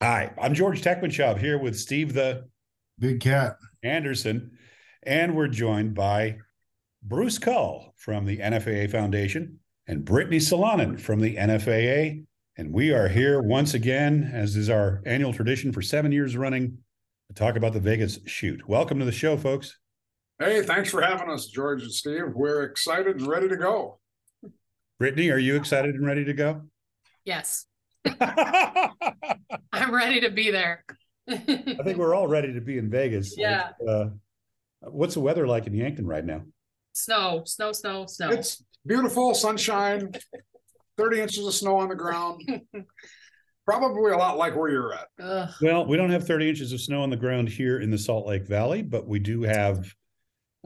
Hi, I'm George Tekmitchov here with Steve the Big Cat Anderson, and we're joined by Bruce Cull from the NFAA Foundation and Brittany Solanin from the NFAA. And we are here once again, as is our annual tradition for seven years running, to talk about the Vegas shoot. Welcome to the show, folks. Hey, thanks for having us, George and Steve. We're excited and ready to go. Brittany, are you excited and ready to go? Yes. I'm ready to be there. I think we're all ready to be in Vegas. Yeah. Uh, what's the weather like in Yankton right now? Snow, snow, snow, snow. It's beautiful, sunshine, 30 inches of snow on the ground. Probably a lot like where you're at. Ugh. Well, we don't have 30 inches of snow on the ground here in the Salt Lake Valley, but we do have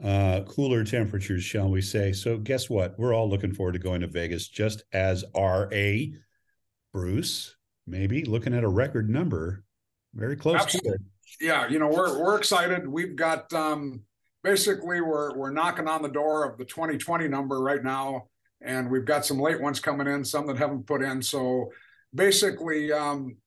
uh, cooler temperatures, shall we say. So, guess what? We're all looking forward to going to Vegas, just as are a Bruce, maybe looking at a record number, very close Absolutely. to it. Yeah, you know, we're we're excited. We've got um basically we're we're knocking on the door of the 2020 number right now, and we've got some late ones coming in, some that haven't put in. So basically, um,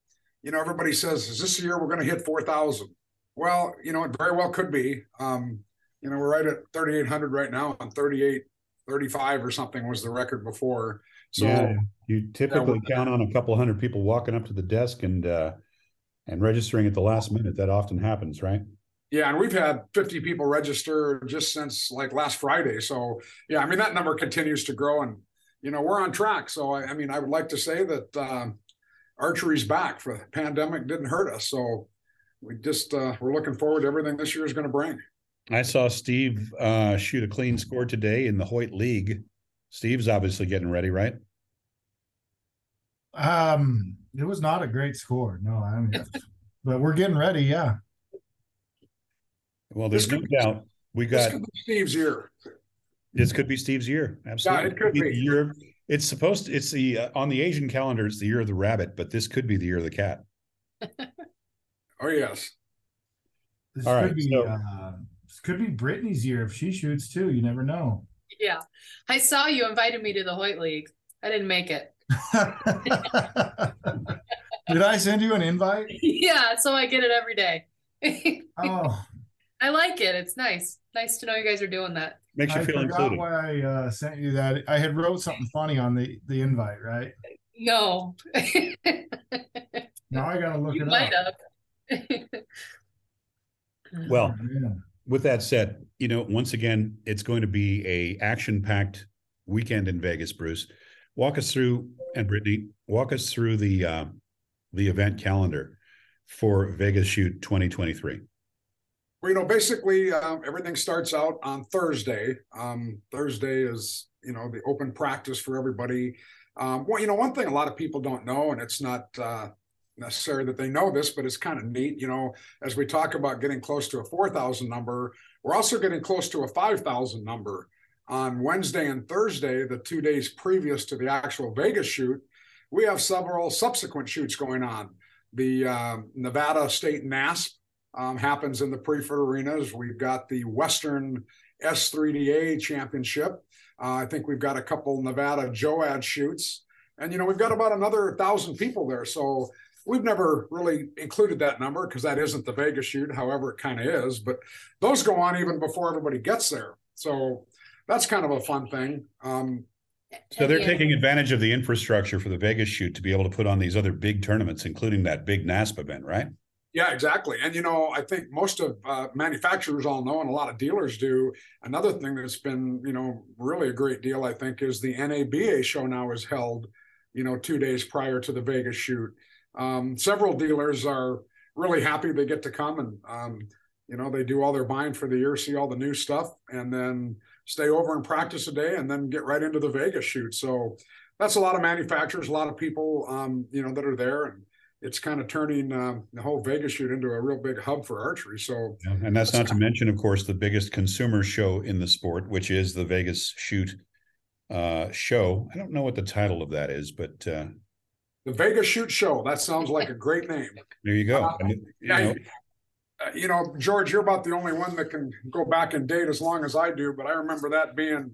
you know, everybody says, is this the year we're going to hit 4,000? Well, you know, it very well could be. Um, you know, we're right at 3,800 right now, and 38, 35 or something was the record before. So yeah, you typically count on a couple hundred people walking up to the desk and uh, and registering at the last minute. That often happens, right? Yeah, and we've had 50 people register just since like last Friday. So yeah, I mean that number continues to grow, and you know we're on track. So I, I mean, I would like to say that uh, archery's back. For the pandemic didn't hurt us, so we just uh, we're looking forward to everything this year is going to bring. I saw Steve uh, shoot a clean score today in the Hoyt League. Steve's obviously getting ready, right? Um, it was not a great score. No, I mean, but we're getting ready. Yeah. Well, there's no doubt we This got could be Steve's year. this could be Steve's year. Absolutely, it could the be. year. It's supposed to. It's the uh, on the Asian calendar. It's the year of the rabbit, but this could be the year of the cat. Oh yes, This All could right, be so- uh this could be Brittany's year if she shoots too. You never know. Yeah. I saw you invited me to the Hoyt League. I didn't make it. Did I send you an invite? yeah, so I get it every day. Oh, I like it. It's nice. Nice to know you guys are doing that. Makes you I feel forgot included. why I uh, sent you that. I had wrote something funny on the the invite, right? No. Now I gotta look you it might up. have. Well, Oh, man. with that said, you know, once again, it's going to be a action-packed weekend in Vegas. Bruce, walk us through, and Brittany, walk us through the uh, the event calendar for Vegas Shoot 2023. well, you know, basically um, everything starts out on Thursday. Um, Thursday is you know the open practice for everybody. Um, well, you know, one thing a lot of people don't know, and it's not uh, necessary that they know this, but it's kind of neat. You know, as we talk about getting close to a 4,000 number, we're also getting close to a 5,000 number. On Wednesday and Thursday, the two days previous to the actual Vegas shoot, we have several subsequent shoots going on. The uh, Nevada State NASP um, happens in the Preferred Arenas. We've got the Western S3DA Championship. Uh, I think we've got a couple Nevada JOAD shoots. And, you know, we've got about another thousand people there. So we've never really included that number because that isn't the Vegas shoot, however, it kind of is. But those go on even before everybody gets there. So that's kind of a fun thing. Um, So they're Yeah. taking advantage of the infrastructure for the Vegas shoot to be able to put on these other big tournaments, including that big NASP event, right? Yeah, exactly. And you know, I think most of uh, manufacturers all know, and a lot of dealers do. Another thing that's been, you know, really a great deal, I think, is the NABA show now is held, you know, two days prior to the Vegas shoot. Um, several dealers are really happy they get to come and, um, you know, they do all their buying for the year, see all the new stuff, and then stay over and practice a day, and then get right into the Vegas shoot. So that's a lot of manufacturers, a lot of people, um, you know, that are there, and it's kind of turning um, the whole Vegas shoot into a real big hub for archery. So Yeah, And that's not to mention, of course, the biggest consumer show in the sport, which is the Vegas Shoot uh, show. I don't know what the title of that is, but uh, the Vegas Shoot Show, that sounds like a great name. there you go. Uh, you know, you know, George, you're about the only one that can go back and date as long as I do, but I remember that being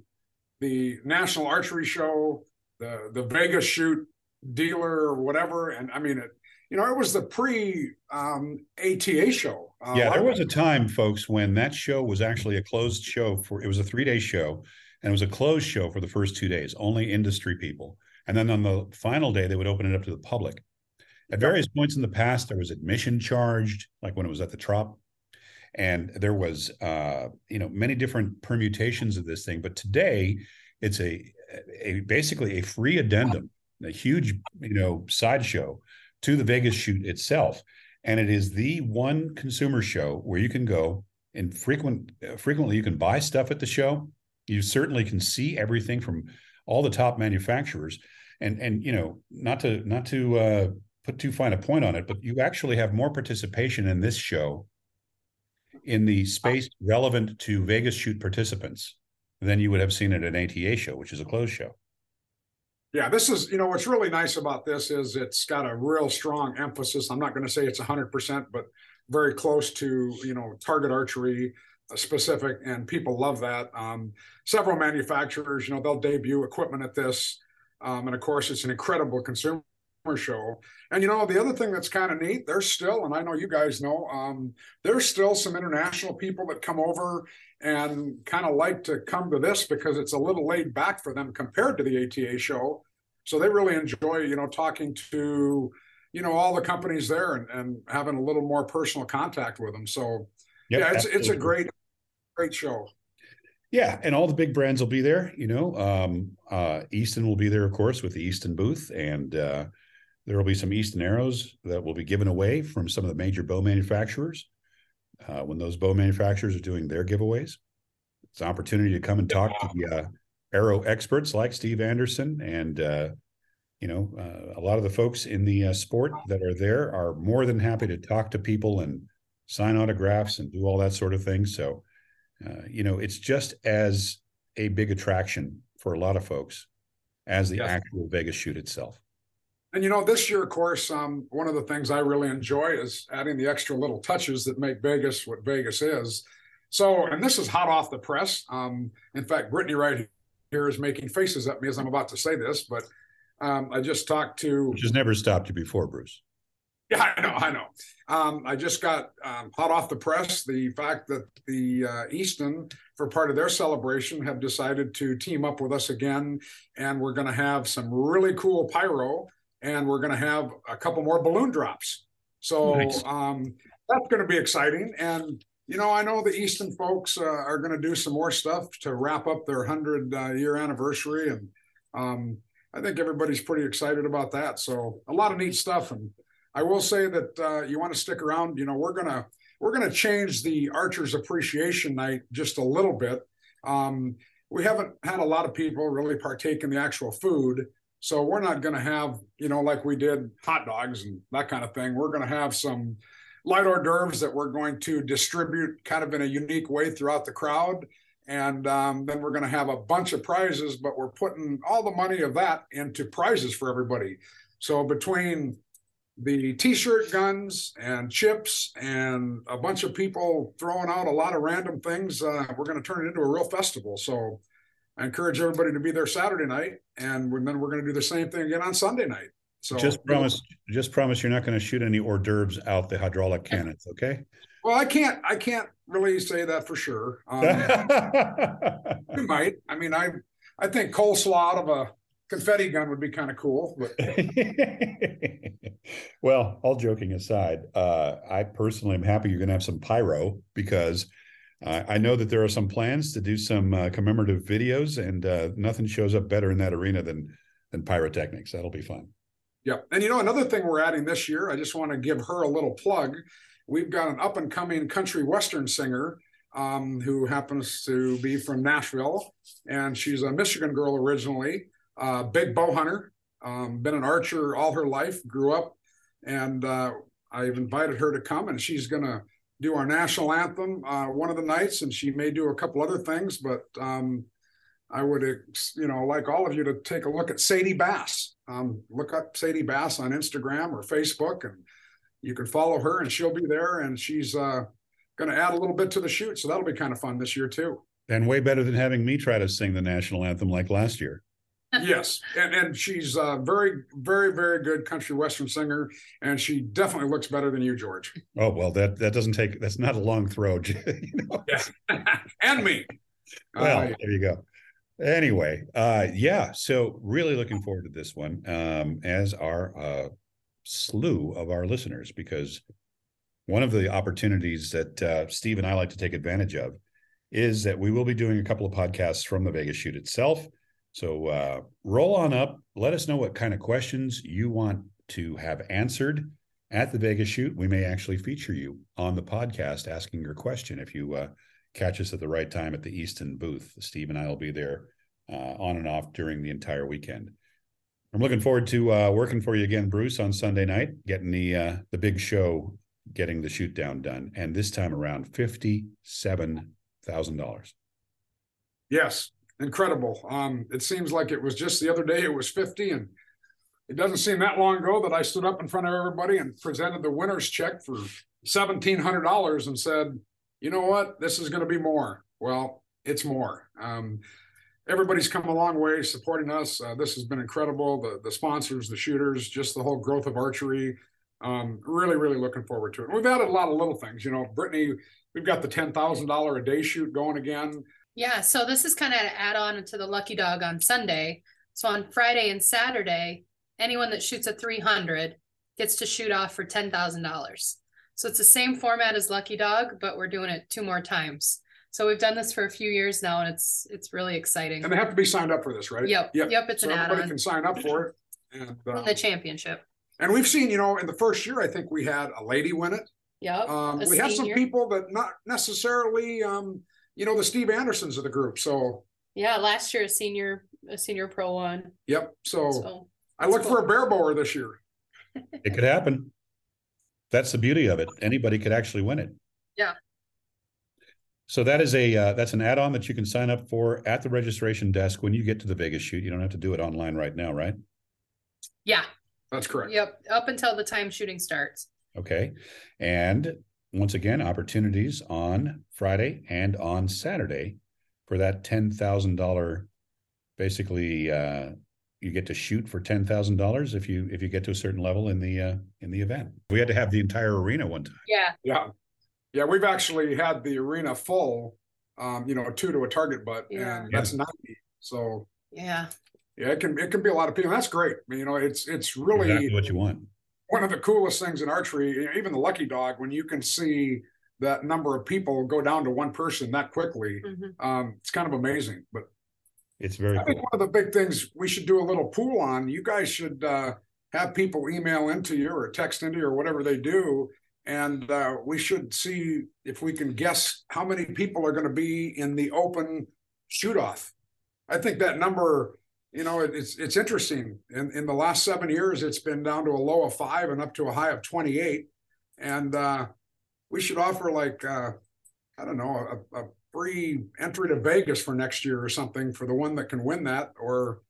the National Archery Show, the the Vegas Shoot dealer or whatever, and I mean it. you know, it was the pre um, ATA show. Uh, yeah, there was a time, folks, when that show was actually a closed show for it was a three day show and it was a closed show for the first two days, only industry people. And then on the final day, they would open it up to the public. At various points in the past, there was admission charged, like when it was at the Trop, and there was, uh, you know, many different permutations of this thing. But today, it's a, a basically a free addendum, a huge, you know, sideshow to the Vegas shoot itself, and it is the one consumer show where you can go and frequent uh, frequently you can buy stuff at the show. You certainly can see everything from all the top manufacturers, and and you know, not to not to uh, put too fine a point on it, but you actually have more participation in this show in the space relevant to Vegas shoot participants than you would have seen at an ATA show, which is a closed show. Yeah, this is, you know, what's really nice about this is it's got a real strong emphasis. I'm not going to say it's 100%, but very close to, you know, target archery uh, specific, and people love that. Um, several manufacturers, you know, they'll debut equipment at this. Um, and of course, it's an incredible consumer show. And you know, the other thing that's kind of neat, there's still, and I know you guys know, um, there's still some international people that come over and kind of like to come to this because it's a little laid back for them compared to the ATA show. So they really enjoy, you know, talking to, you know, all the companies there and, and having a little more personal contact with them. So yep, yeah, it's absolutely. it's a great, great show. Yeah, and all the big brands will be there. You know, um, uh, Easton will be there, of course, with the Easton booth, and uh, there will be some Easton arrows that will be given away from some of the major bow manufacturers uh, when those bow manufacturers are doing their giveaways. It's an opportunity to come and talk to the uh, arrow experts like Steve Anderson and uh, you know uh, a lot of the folks in the uh, sport that are there are more than happy to talk to people and sign autographs and do all that sort of thing. So uh, you know it's just as a big attraction for a lot of folks as the yes. actual Vegas shoot itself. And you know, this year, of course, um, one of the things I really enjoy is adding the extra little touches that make Vegas what Vegas is. So, and this is hot off the press. Um, in fact, Brittany right here is making faces at me as I'm about to say this, but um, I just talked to. Which has never stopped you before, Bruce. Yeah, I know, I know. Um, I just got um, hot off the press the fact that the uh, Easton, for part of their celebration, have decided to team up with us again, and we're going to have some really cool pyro and we're going to have a couple more balloon drops. So nice. um, that's going to be exciting. And you know, I know the Easton folks uh, are going to do some more stuff to wrap up their hundred uh, year anniversary, and um, I think everybody's pretty excited about that. So a lot of neat stuff. And I will say that uh, you want to stick around. You know, we're gonna we're gonna change the Archers Appreciation Night just a little bit. Um, we haven't had a lot of people really partake in the actual food. So we're not going to have, you know, like we did hot dogs and that kind of thing. We're going to have some light hors d'oeuvres that we're going to distribute kind of in a unique way throughout the crowd. And um, then we're going to have a bunch of prizes, but we're putting all the money of that into prizes for everybody. So between the t-shirt guns and chips and a bunch of people throwing out a lot of random things, uh, we're going to turn it into a real festival. So I encourage everybody to be there Saturday night, and then we're going to do the same thing again on Sunday night. So just promise, just promise you're not going to shoot any hors d'oeuvres out the hydraulic cannons, okay? Well, I can't, I can't really say that for sure. Um, we might. I mean, I, I think coleslaw out of a confetti gun would be kind of cool. But... well, all joking aside, uh, I personally am happy you're going to have some pyro because I know that there are some plans to do some uh, commemorative videos, and uh, nothing shows up better in that arena than than pyrotechnics. That'll be fun. Yeah, and you know another thing we're adding this year. I just want to give her a little plug. We've got an up and coming country western singer um, who happens to be from Nashville, and she's a Michigan girl originally. Uh, big bow hunter, um, been an archer all her life. Grew up, and uh, I've invited her to come, and she's gonna do our national anthem uh, one of the nights, and she may do a couple other things. But um, I would, you know, like all of you to take a look at Sadie Bass. Um, look up Sadie Bass on Instagram or Facebook, and you can follow her, and she'll be there, and she's uh, going to add a little bit to the shoot. So that'll be kind of fun this year too. And way better than having me try to sing the national anthem like last year. Yes, and and she's a very, very, very good country western singer, and she definitely looks better than you, George. Oh well, that that doesn't take. That's not a long throw. you know? Yeah, and me. Well, Uh, there you go. Anyway, uh, yeah. So really looking forward to this one, um, as are a slew of our listeners, because one of the opportunities that uh, Steve and I like to take advantage of is that we will be doing a couple of podcasts from the Vegas shoot itself. So uh, roll on up. Let us know what kind of questions you want to have answered at the Vegas shoot. We may actually feature you on the podcast asking your question if you uh, catch us at the right time at the Easton booth. Steve and I will be there uh, on and off during the entire weekend. I'm looking forward to uh, working for you again, Bruce, on Sunday night, getting the uh, the big show, getting the shoot down done, and this time around fifty seven thousand dollars. Yes, incredible. Um, it seems like it was just the other day. It was fifty, and it doesn't seem that long ago that I stood up in front of everybody and presented the winner's check for seventeen hundred dollars and said, "You know what? This is going to be more." Well, it's more. Um, everybody's come a long way supporting us. Uh, this has been incredible. The the sponsors, the shooters, just the whole growth of archery. Um, really, really looking forward to it. We've added a lot of little things. You know, Brittany, we've got the ten thousand dollar a day shoot going again. Yeah, so this is kind of an add-on to the Lucky Dog on Sunday. So on Friday and Saturday, anyone that shoots a 300 gets to shoot off for $10,000. So it's the same format as Lucky Dog, but we're doing it two more times. So we've done this for a few years now, and it's it's really exciting. And they have to be signed up for this, right? Yep, yep, yep it's so an everybody add-on. can sign up for it. And, In uh, the championship. and we've seen, you know, in the first year, I think we had a lady win it. Yep. Um, we had some people that not necessarily, um, you know, the Steve Andersons of the group. So, Yeah, last year a senior a senior pro won. yep. So, So I look that's for a barebower this year. It could happen. That's the beauty of it. Anybody could actually win it. Yeah. So that is a uh, that's an add-on that you can sign up for at the registration desk when you get to the Vegas shoot. You don't have to do it online right now, right? yeah, That's correct. yep. Up until the time shooting starts. Okay. And once again, opportunities on Friday and on Saturday for that ten thousand dollar. Basically, uh, you get to shoot for ten thousand dollars if you if you get to a certain level in the uh, in the event. We had to have the entire arena one time. Yeah. Yeah. Yeah. We've actually had the arena full, um, you know, two to a target butt, Yeah. and that's 90. So, Yeah. yeah, it can, it can be a lot of people. That's great. You know, it's, it's really Exactly what you want. One of the coolest things in archery, even the lucky dog, when you can see that number of people go down to one person that quickly, Mhm. um, it's kind of amazing. But It's very I think cool. one of the big things we should do a little pool on. You guys should uh, have people email into you or text into you or whatever they do, and uh, we should see if we can guess how many people are going to be in the open shoot off. I think that number, you know, it, it's it's interesting. In in the last seven years, it's been down to a low of five and up to a high of twenty eight, and uh, we should offer like uh, I don't know a, a free entry to Vegas for next year or something for the one that can win that or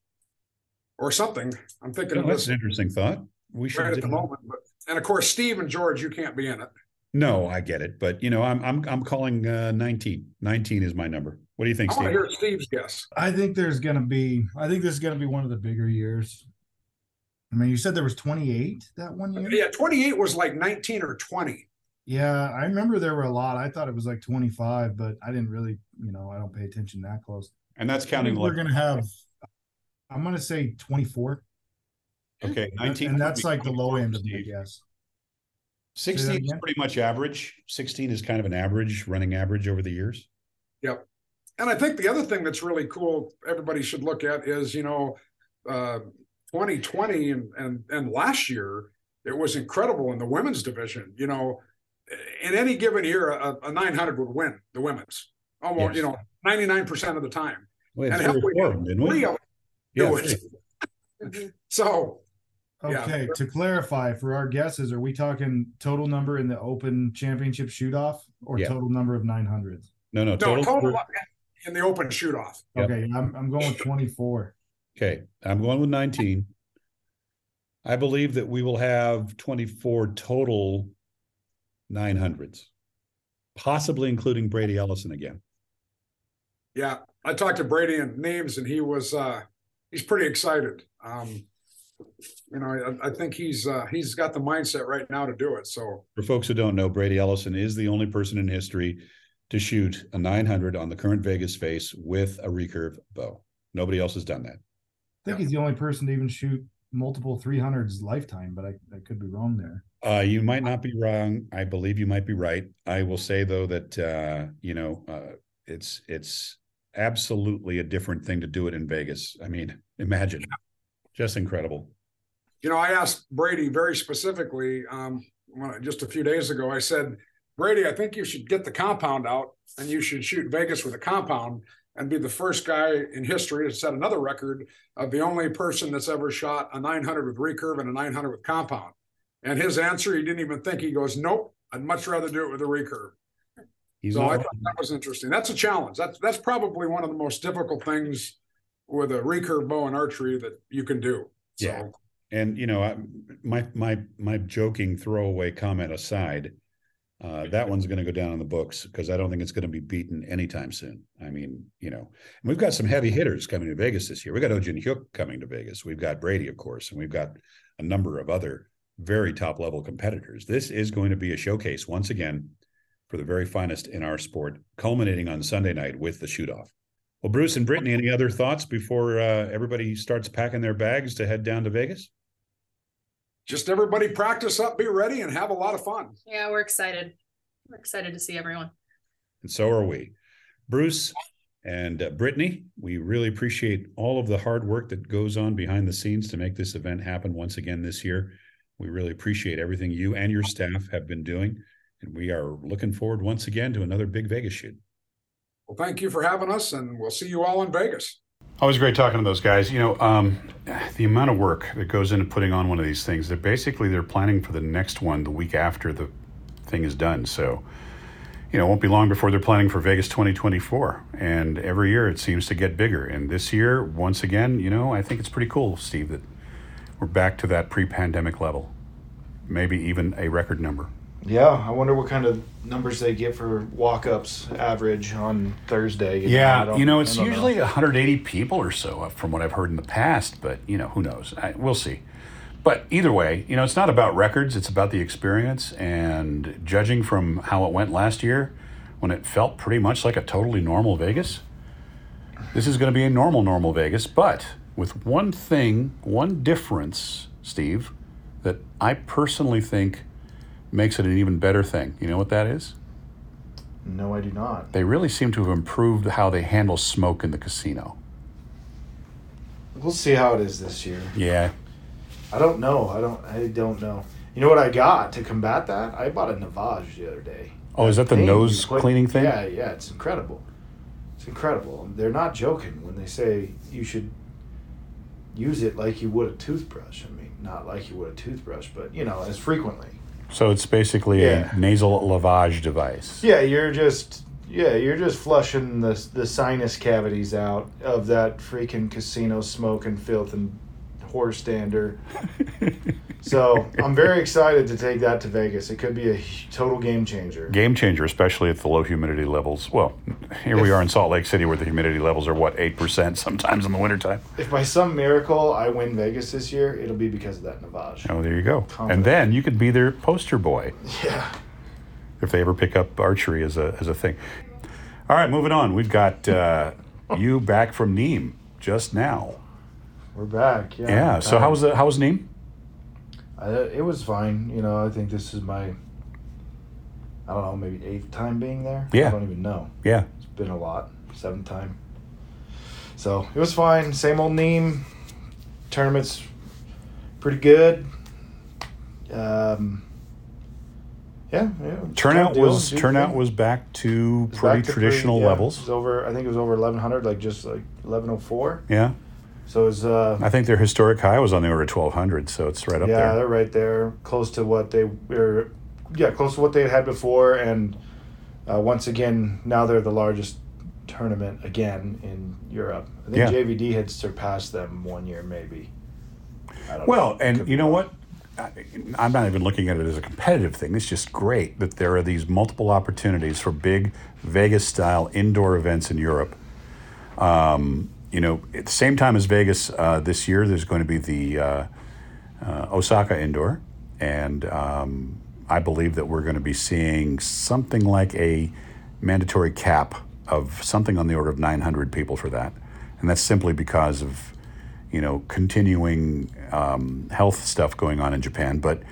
or something. I'm thinking No, of that's this an interesting thought. We should. right at the moment. But and of course, Steve and George, you can't be in it. No, I get it, but you know, I'm I'm I'm calling uh, 19. 19 is my number. What do you think, I want to Steve? hear Steve's guess. I think there's gonna be. I think this is gonna be one of the bigger years. I mean, you said there was 28 that one year. Yeah, 28 was like 19 or 20. Yeah, I remember there were a lot. I thought it was like 25, but I didn't really, you know, I don't pay attention that close. And that's counting. we're gonna have. I'm gonna say 24, okay, 19, and that's like the low end of my Steve. guess. 16 is pretty much average. 16 is kind of an average running average over the years. Yep. And I think the other thing that's really cool, everybody should look at is, you know, uh, 2020 and, and, and last year, it was incredible in the women's division. You know, in any given year, a, a 900 would win the women's almost, you know, 99% of the time. We had And three or we four had of them, didn't we? Yeah, do it. three. So, Yeah. Okay, to clarify for our guesses, are we talking total number in the open championship shoot off or Yeah. total number of 900s? no, no, no, total. total in the open shoot off. Yep. Okay, I'm, I'm going with 24. Okay, I'm going with 19. I believe that we will have 24 total 900s, possibly including Brady Ellison again. Yeah, I talked to Brady and Names, and he was uh he's pretty excited. Um, you know, I, I think he's uh, he's got the mindset right now to do it. So For folks who don't know, Brady Ellison is the only person in history to shoot a 900 on the current Vegas face with a recurve bow. Nobody else has done that. I think he's the only person to even shoot multiple 300s lifetime, but I, I could be wrong there. Uh, you might not be wrong. I believe you might be right. I will say though that uh, you know uh, it's it's absolutely a different thing to do it in Vegas. I mean, imagine, just incredible. you know, I asked Brady very specifically um, when, just a few days ago. I said, Brady, I think you should get the compound out and you should shoot Vegas with a compound and be the first guy in history to set another record of the only person that's ever shot a 900 with recurve and a 900 with compound. And his answer, he didn't even think. He goes, "Nope, I'd much rather do it with a recurve." He's so I thought that was interesting. That's a challenge. That's that's probably one of the most difficult things with a recurve bow and archery that you can do. So, Yeah. and you know, I, my my my joking throwaway comment aside, uh, that one's going to go down in the books because I don't think it's going to be beaten anytime soon. I mean, you know, we've got some heavy hitters coming to Vegas this year. We got Ojin Hyuk coming to Vegas. We've got Brady, of course, and we've got a number of other very top level competitors. This is going to be a showcase once again for the very finest in our sport, culminating on Sunday night with the shoot off. Well, Bruce and Brittany, any other thoughts before uh, everybody starts packing their bags to head down to Vegas? just everybody practice up, be ready, and have a lot of fun. Yeah, we're excited. We're excited to see everyone. And so are we. Bruce and uh, Brittany, we really appreciate all of the hard work that goes on behind the scenes to make this event happen once again this year. We really appreciate everything you and your staff have been doing. And we are looking forward once again to another big Vegas shoot. Well, thank you for having us, and we'll see you all in Vegas. Always great talking to those guys. You know, um, the amount of work that goes into putting on one of these things. They're basically they're planning for the next one the week after the thing is done. So, you know, it won't be long before they're planning for Vegas 2024. And every year it seems to get bigger. And this year, once again, you know, I think it's pretty cool, Steve, that we're back to that pre pandemic level, maybe even a record number. Yeah, I wonder what kind of numbers they get for walk ups average on Thursday. Yeah, you know, it's don't know. usually 180 people or so, uh, from what I've heard in the past. But you know, who knows? I, we'll see. But either way, you know, it's not about records; it's about the experience. And judging from how it went last year, when it felt pretty much like a totally normal Vegas, this is going to be a normal, normal Vegas. But with one thing, one difference, Steve, that I personally think makes it an even better thing. You know what that is? No, I do not. They really seem to have improved how they handle smoke in the casino. We'll see how it is this year. Yeah. I don't know. I don't. I don't know. You know what I got to combat that? I bought a Navage the other day. Oh, is that the nose put- cleaning thing? Yeah, yeah. It's incredible. It's incredible. They're not joking when they say you should use it like you would a toothbrush. I mean, not like you would a toothbrush, but you know, as frequently. So it's basically Yeah. a nasal lavage device. Yeah, you're just yeah, you're just flushing the the sinus cavities out of that freaking casino smoke and filth and horse stander. so I'm very excited to take that to Vegas. It could be a total game changer. Game changer, especially at the low humidity levels. Well, here we are in Salt Lake City where the humidity levels are what, 8% sometimes in the wintertime. If by some miracle I win Vegas this year, it'll be because of that Navage. Oh, there you go. And then you could be their poster boy Yeah. if they ever pick up archery as a, as a thing. All right, moving on. We've got uh, you back from Nîmes just now. We're back. Yeah. Yeah. So how was the, how was Nîmes? Uh, it was fine. You know, I think this is my I don't know, maybe eighth time being there. Yeah. I don't even know. Yeah. It's been a lot. Seventh time. So it was fine. Same old Nîmes. Tournaments pretty good. Um, yeah, yeah. Turnout was turnout was back to pretty back to traditional yeah, It levels. was over. I think it was over eleven hundred, like just like eleven oh four. Yeah. So it was. Uh, I think their historic high was on the order of 1200, so it's right up yeah, there. Yeah, they're right there, close to what they were. Yeah, close to what they had before, and uh, once again, now they're the largest tournament again in Europe. I think Yeah. JVD had surpassed them one year, maybe. Well, know. and Could you know what? I- I'm not even looking at it as a competitive thing. It's just great that there are these multiple opportunities for big Vegas style indoor events in Europe. Um, you know, at the same time as Vegas uh, this year, there's going to be the uh, uh, Osaka Indoor, and um, I believe that we're going to be seeing something like a mandatory cap of something on the order of 900 people for that, and that's simply because of you know continuing um, health stuff going on in Japan, but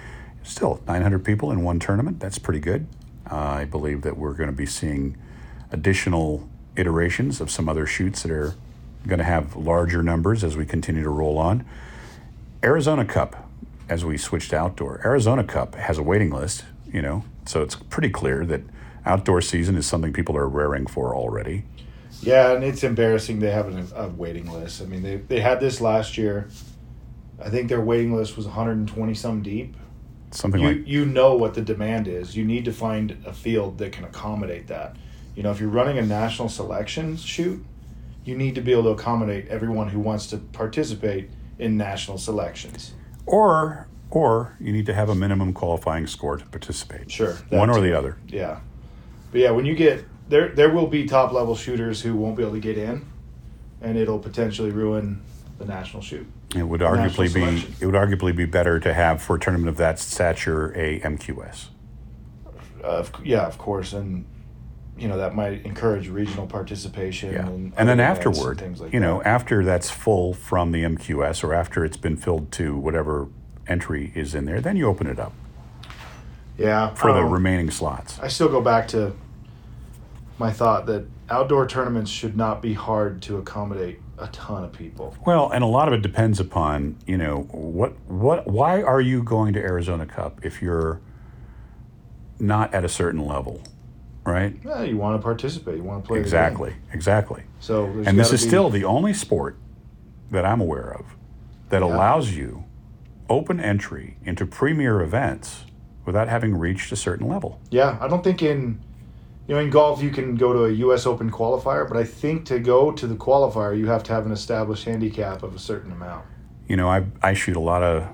still 900 people in one tournament. That's pretty good. I believe that we're going to be seeing additional iterations of some other shoots that are going to have larger numbers as we continue to roll on. Arizona Cup, as we switched to outdoor, Arizona Cup has a waiting list, you know, so it's pretty clear that outdoor season is something people are raring for already. Yeah, and it's embarrassing they have a, a waiting list. I mean, they, they had this last year. I think their waiting list was 120 some deep. Something You like you know what the demand is. You need to find a field that can accommodate that. You know, if you're running a national selection shoot, you need to be able to accommodate everyone who wants to participate in national selections. or or you need to have a minimum qualifying score to participate. Sure, One or the other. Yeah, but yeah, when you get there, there will be top level shooters who won't be able to get in, and it'll potentially ruin the national shoot. It would arguably be selection. it would arguably be better to have for a tournament of that stature a MQS. Uh, yeah, of course, and you know that might encourage regional participation. Yeah. and, And then and afterward, things like you know, that. after that's full from the MQS or after it's been filled to whatever entry is in there, then you open it up yeah, for the um, remaining slots. I still go back to my thought that outdoor tournaments should not be hard to accommodate a ton of people. Well, and a lot of it depends upon, you know, what what why are you going to Arizona Cup if you're not at a certain level, right? Yeah, you want to participate, you want to play. Exactly. Exactly. So, there's And this is be- still the only sport that I'm aware of that Yeah. allows you open entry into premier events without having reached a certain level. Yeah, I don't think in you know in golf you can go to a U.S. Open qualifier, but I think to go to the qualifier you have to have an established handicap of a certain amount. You know, I, I shoot a lot of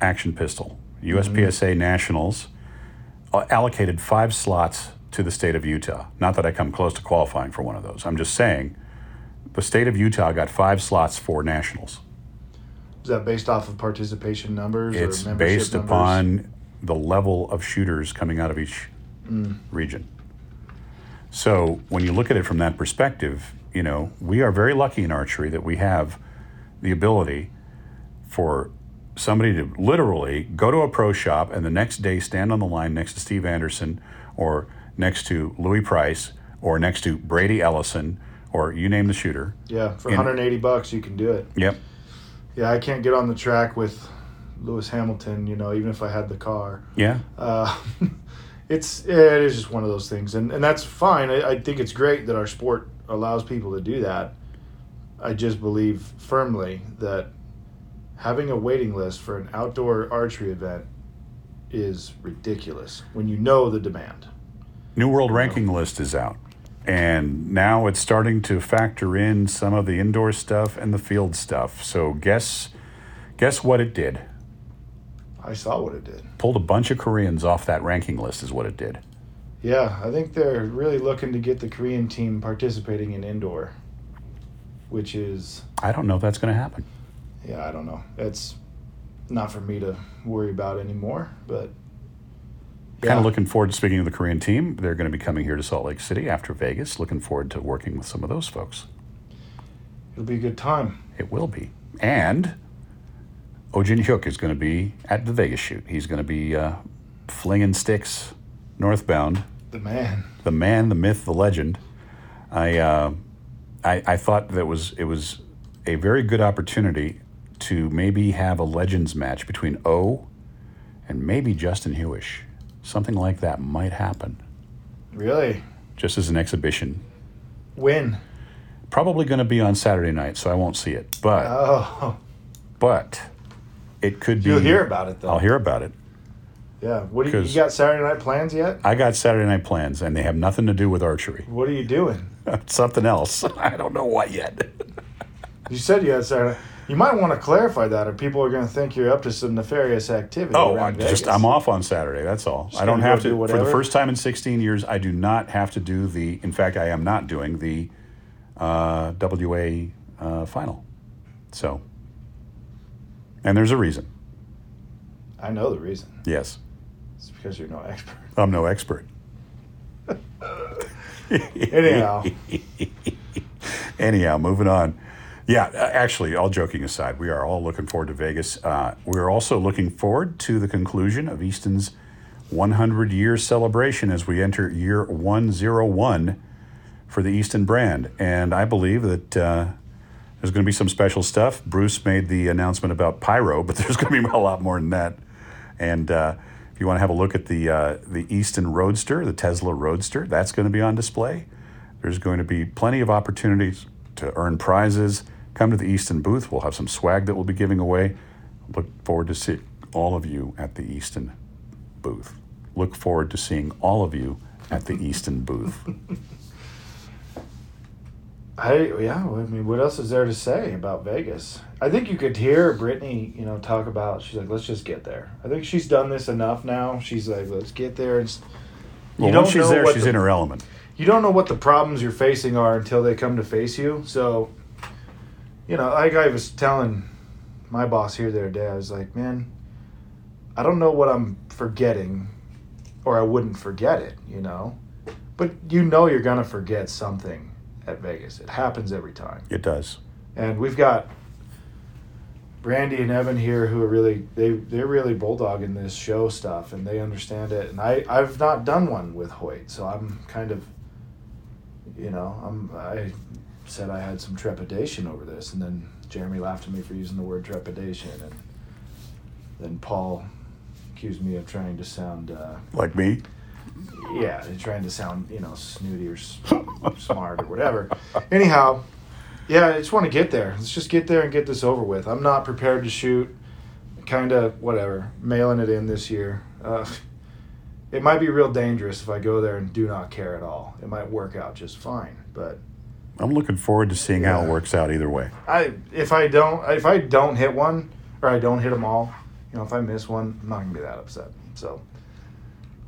action pistol. USPSA Nationals uh, allocated five slots to the state of Utah. Not that I come close to qualifying for one of those. I'm just saying the state of Utah got five slots for nationals. Is that based off of participation numbers? It's or membership based numbers? upon the level of shooters coming out of each region. So when you look at it from that perspective, you know, we are very lucky in archery that we have the ability for somebody to literally go to a pro shop and the next day stand on the line next to Steve Anderson or next to Louis Price or next to Brady Ellison or you name the shooter. Yeah, for in- 180 bucks you can do it. Yep. Yeah, I can't get on the track with Lewis Hamilton. You know, even if I had the car. Yeah. Uh, it's it is just one of those things, and and that's fine. I, I think it's great that our sport allows people to do that. I just believe firmly that having a waiting list for an outdoor archery event is ridiculous when you know the demand. New World Ranking List is out. And now it's starting to factor in some of the indoor stuff and the field stuff. So guess guess what it did? I saw what it did. Pulled a bunch of Koreans off that ranking list is what it did. Yeah, I think they're really looking to get the Korean team participating in indoor, which is I don't know if that's going to happen. yeah, I don't know. It's not for me to worry about anymore, but Kind of looking forward to speaking of the Korean team. They're going to be coming here to Salt Lake City after Vegas. Looking forward to working with some of those folks. it'll be a good time. It will be. And Ojin Hyuk is going to be at the Vegas shoot. He's going to be uh, flinging sticks northbound The man. the man, the myth, the legend. I, uh, I, I thought that was it was a very good opportunity to maybe have a legends match between O and maybe Justin Huish. Something like that might happen, Really? just as an exhibition. When? Probably going to be on Saturday night, so I won't see it. But Oh, but it could be. you'll hear about it though. I'll hear about it. Yeah. What do you, you got Saturday night plans yet? I got Saturday night plans, and they have nothing to do with archery. What are you doing? Something else. I don't know what yet. You said you had Saturday. You might want to clarify that, or people are going to think you're up to some nefarious activity. Oh, I'm just I'm off on Saturday. That's all. I don't have to. do For the first time in 16 years, I do not have to do the. In fact, I am not doing the uh, WA uh, final. So, and there's a reason. I know the reason. Yes, It's because you're no expert. I'm no expert. Anyhow, Anyhow, moving on. Yeah, uh, actually, all joking aside, we are all looking forward to Vegas. Uh, we're also looking forward to the conclusion of Easton's 100 year celebration as we enter year 101 for the Easton brand. And I believe that uh, there's going to be some special stuff. Bruce made the announcement about pyro, but there's going to be a lot more than that. And uh, if you want to have a look at the uh, the Easton Roadster, the Tesla Roadster, that's going to be on display. There's going to be plenty of opportunities to earn prizes. Come to the Easton booth. We'll have some swag that we'll be giving away. Look forward to see all of you at the Easton booth. Look forward to seeing all of you at the Easton booth. I yeah. I mean, what else is there to say about Vegas? I think you could hear Brittany, you know, talk about. She's like, let's just get there. I think she's done this enough now. She's like, let's get there. And s- you Well, don't once she's there, she's the- in her element. you don't know what the problems you're facing are until they come to face you. So, you know, like I was telling my boss here the other day, I was like, man, I don't know what I'm forgetting, or I wouldn't forget it, you know. But you know you're gonna forget something at Vegas. It happens every time. It does. And we've got Brandy and Evan here who are really they they're really bulldogging this show stuff and they understand it. And I I've not done one with Hoyt, so I'm kind of you know I'm I said I had some trepidation over this, and then Jeremy laughed at me for using the word trepidation, and then Paul accused me of trying to sound. Uh, Like me. yeah, trying to sound, you know, snooty or s- smart or whatever. Anyhow, yeah, I just want to get there. Let's just get there and get this over with. I'm not prepared to shoot. Kind of whatever, mailing it in this year. Uh, it might be real dangerous if I go there and do not care at all. It might work out just fine, but I'm looking forward to seeing how it works out either way. I if I don't if I don't hit one or I don't hit them all, you know, if I miss one, I'm not gonna be that upset. So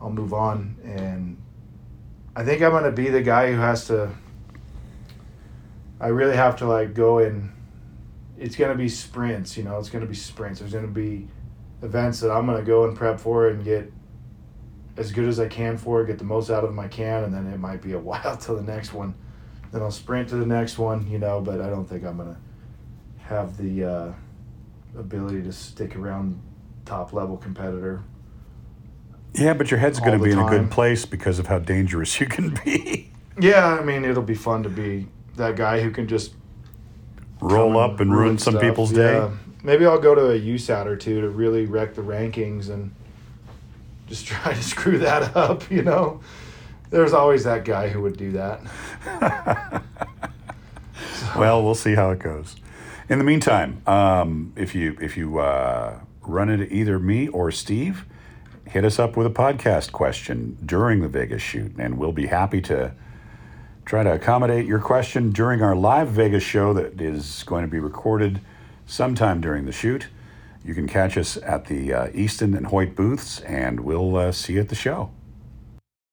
I'll move on, and I think I'm gonna be the guy who has to. I really have to like go in. It's gonna be sprints, you know. It's gonna be sprints. There's gonna be events that I'm gonna go and prep for and get as good as I can for, get the most out of them I can, and then it might be a while till the next one then I'll sprint to the next one, you know, but I don't think I'm gonna have the uh, ability to stick around top level competitor. Yeah, but your head's going to be in a good place because of how dangerous you can be. Yeah, I mean it'll be fun to be that guy who can just Roll up and ruin some people's Yeah. day. Maybe I'll go to a USAT or two to really wreck the rankings and just try to screw that up, you know. There's always that guy who would do that. well, we'll see how it goes. In the meantime, um, if you if you uh, run into either me or Steve, hit us up with a podcast question during the Vegas shoot, and we'll be happy to try to accommodate your question during our live Vegas show that is going to be recorded sometime during the shoot. You can catch us at the uh, Easton and Hoyt booths, and we'll uh, see you at the show.